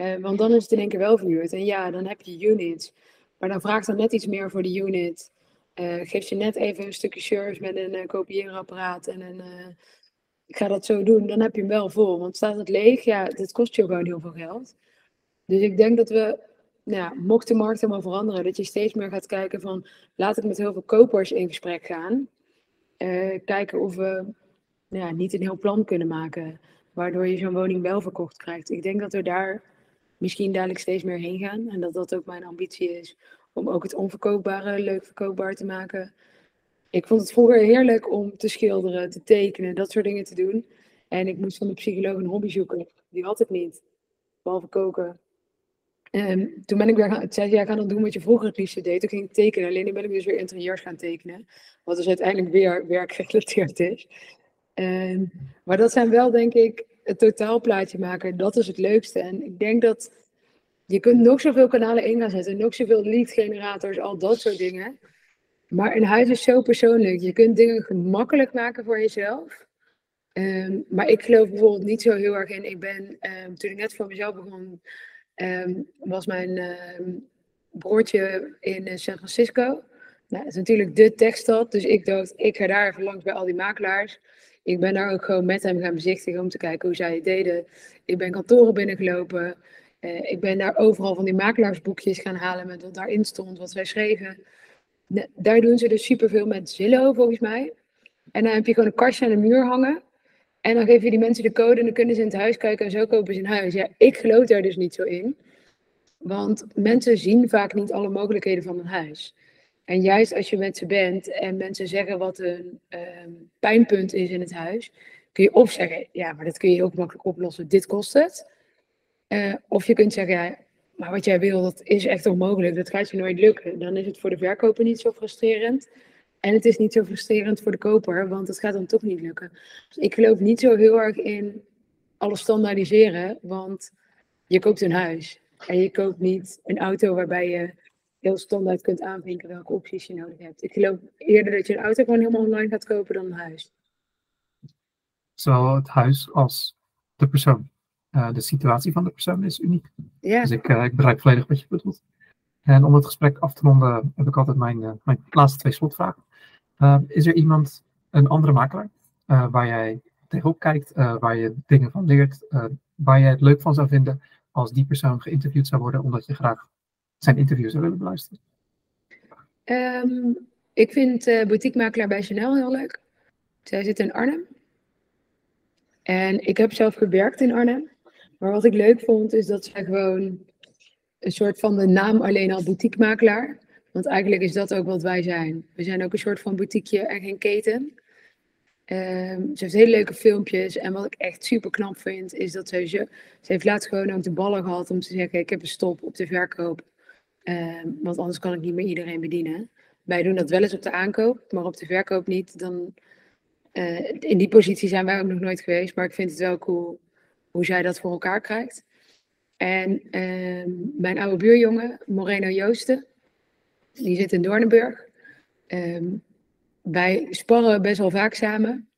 B: Uh, want dan is het in één keer wel verhuurd. En ja, dan heb je units. Maar dan vraagt dan net iets meer voor de unit. Uh, geef je net even een stukje service met een uh, kopieerapparaat en een. ik ga dat zo doen, dan heb je hem wel vol. Want staat het leeg, ja, dat kost je gewoon heel veel geld. Dus ik denk dat we nou, mocht de markt helemaal veranderen, dat je steeds meer gaat kijken van laat ik met heel veel kopers in gesprek gaan. Kijken of we nou ja, niet een heel plan kunnen maken, waardoor je zo'n woning wel verkocht krijgt. Ik denk dat we daar misschien dadelijk steeds meer heen gaan en dat dat ook mijn ambitie is om ook het onverkoopbare leuk verkoopbaar te maken. Ik vond het vroeger heerlijk om te schilderen, te tekenen, dat soort dingen te doen. En ik moest van de psycholoog een hobby zoeken. Die had ik niet, behalve koken. En toen ben ik weer gaan, zei ja, ga dan doen wat je vroeger het liefste deed. Toen ging ik tekenen. Alleen nu ben ik dus weer interieurs gaan tekenen. Wat dus uiteindelijk weer werkgerelateerd is. Maar dat zijn wel, denk ik, het totaalplaatje maken. Dat is het leukste. En ik denk dat je kunt nog zoveel kanalen in gaan zetten. Nog zoveel lead generators, al dat soort dingen. Maar een huis is zo persoonlijk. Je kunt dingen gemakkelijk maken voor jezelf. Um, maar ik geloof bijvoorbeeld niet zo heel erg in. Ik ben, um, toen ik net voor mezelf begon, um, was mijn broertje in uh, San Francisco. Nou, dat is natuurlijk de techstad. Dus ik dacht, ik ga daar even langs bij al die makelaars. Ik ben daar ook gewoon met hem gaan bezichtigen om te kijken hoe zij het deden. Ik ben kantoren binnengelopen. Uh, ik ben daar overal van die makelaarsboekjes gaan halen met wat daarin stond, wat zij schreven. Daar doen ze dus superveel met Zillow volgens mij. En dan heb je gewoon een kastje aan de muur hangen. En dan geef je die mensen de code en dan kunnen ze in het huis kijken en zo kopen ze een huis. Ja, ik geloof daar dus niet zo in. Want mensen zien vaak niet alle mogelijkheden van een huis. En juist als je met ze bent en mensen zeggen wat een um, pijnpunt is in het huis, kun je of zeggen, ja, maar dat kun je ook makkelijk oplossen, dit kost het. Uh, of je kunt zeggen, ja, maar wat jij wil, dat is echt onmogelijk, dat gaat je nooit lukken. Dan is het voor de verkoper niet zo frustrerend. En het is niet zo frustrerend voor de koper, want het gaat dan toch niet lukken. Dus ik geloof niet zo heel erg in alles standaardiseren, want je koopt een huis. En je koopt niet een auto waarbij je heel standaard kunt aanvinken welke opties je nodig hebt. Ik geloof eerder dat je een auto gewoon helemaal online gaat kopen dan een huis.
A: Zowel het huis als de persoon. Uh, de situatie van de persoon is uniek. Ja. Dus ik, uh, ik begrijp volledig wat je bedoelt. En om het gesprek af te ronden heb ik altijd mijn, uh, mijn laatste twee slotvragen. is er iemand, een andere makelaar, waar jij tegenop kijkt, waar je dingen van leert, waar je het leuk van zou vinden als die persoon geïnterviewd zou worden, omdat je graag zijn interview zou willen beluisteren?
B: Um, ik vind uh, boutiquemakelaar bij Chanel heel leuk. Zij zit in Arnhem. En ik heb zelf gewerkt in Arnhem. Maar wat ik leuk vond, is dat zij gewoon een soort van de naam alleen al boutiquemakelaar. Want eigenlijk is dat ook wat wij zijn. We zijn ook een soort van boutiqueje en geen keten. Um, ze heeft hele leuke filmpjes. En wat ik echt super knap vind, is dat ze, ze heeft laatst gewoon ook de ballen gehad om te zeggen: Ik heb een stop op de verkoop. Um, want anders kan ik niet meer iedereen bedienen. Wij doen dat wel eens op de aankoop, maar op de verkoop niet. Dan, uh, in die positie zijn wij ook nog nooit geweest. Maar ik vind het wel cool hoe zij dat voor elkaar krijgt. En um, mijn oude buurjongen, Moreno Joosten, die zit in Doornenburg. Um, wij sparren best wel vaak samen.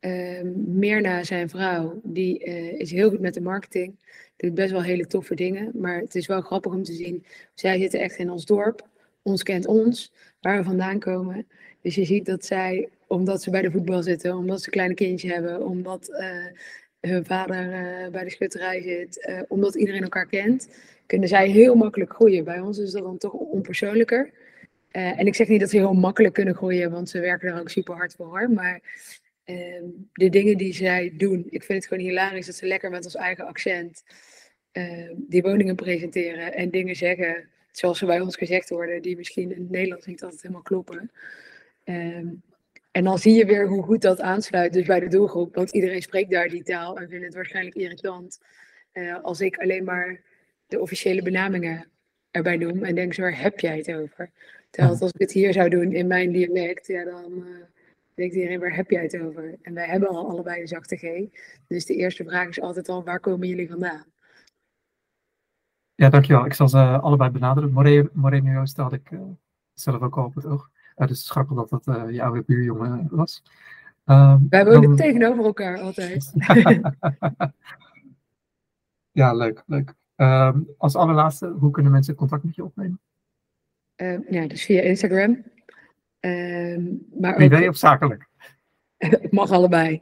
B: Um, zijn vrouw, die uh, is heel goed met de marketing. Doet best wel hele toffe dingen. Maar het is wel grappig om te zien. Zij zitten echt in ons dorp. Ons kent ons, waar we vandaan komen. Dus je ziet dat zij, omdat ze bij de voetbal zitten, omdat ze een kleine kindje hebben, omdat uh, hun vader uh, bij de schutterij zit, omdat iedereen elkaar kent, kunnen zij heel makkelijk groeien. Bij ons is dat dan toch onpersoonlijker. En ik zeg niet dat ze heel makkelijk kunnen groeien, want ze werken er ook super hard voor. Maar uh, de dingen die zij doen, ik vind het gewoon hilarisch dat ze lekker met ons eigen accent uh, die woningen presenteren en dingen zeggen zoals ze bij ons gezegd worden, die misschien in het Nederlands niet altijd helemaal kloppen. Ehm, en dan zie je weer hoe goed dat aansluit dus bij de doelgroep, want iedereen spreekt daar die taal en vindt het waarschijnlijk irritant uh, als ik alleen maar de officiële benamingen erbij noem en denk waar heb jij het over? Terwijl als ik het hier zou doen in mijn dialect, ja, dan uh, denkt iedereen, waar heb jij het over? En wij hebben al allebei de zachte G. Dus de eerste vraag is altijd al, waar komen jullie vandaan?
A: Ja, dankjewel. Ik zal ze allebei benaderen. Moreno, Moreno Joost had ik uh, zelf ook al op het oog. Uh, dus het is dat dat uh, je oude buurjongen was.
B: Ehm, wij wonen dan... tegenover elkaar altijd.
A: ja, leuk. leuk. Um, als allerlaatste, hoe kunnen mensen contact met je opnemen?
B: Ja, dus via Instagram.
A: Maar Privé ook, of zakelijk?
B: Het mag allebei.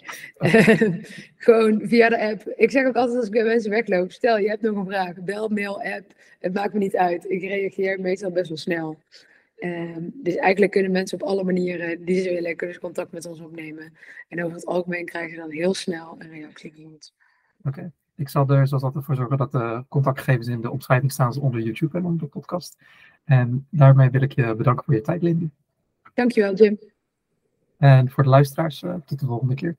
B: gewoon via de app. Ik zeg ook altijd als ik bij mensen wegloop, stel je hebt nog een vraag, bel, mail, app. Het maakt me niet uit. Ik reageer meestal best wel snel. Ehm, dus eigenlijk kunnen mensen op alle manieren die ze willen, kunnen ze contact met ons opnemen. En over het algemeen krijgen ze dan heel snel een reactie van ons.
A: Oké. Ik zal er zoals altijd voor zorgen dat de contactgegevens in de omschrijving staan onder YouTube en onder de podcast. En daarmee wil ik je bedanken voor je tijd, Lindy.
B: Dankjewel, Jim.
A: En voor de luisteraars, uh, tot de volgende keer.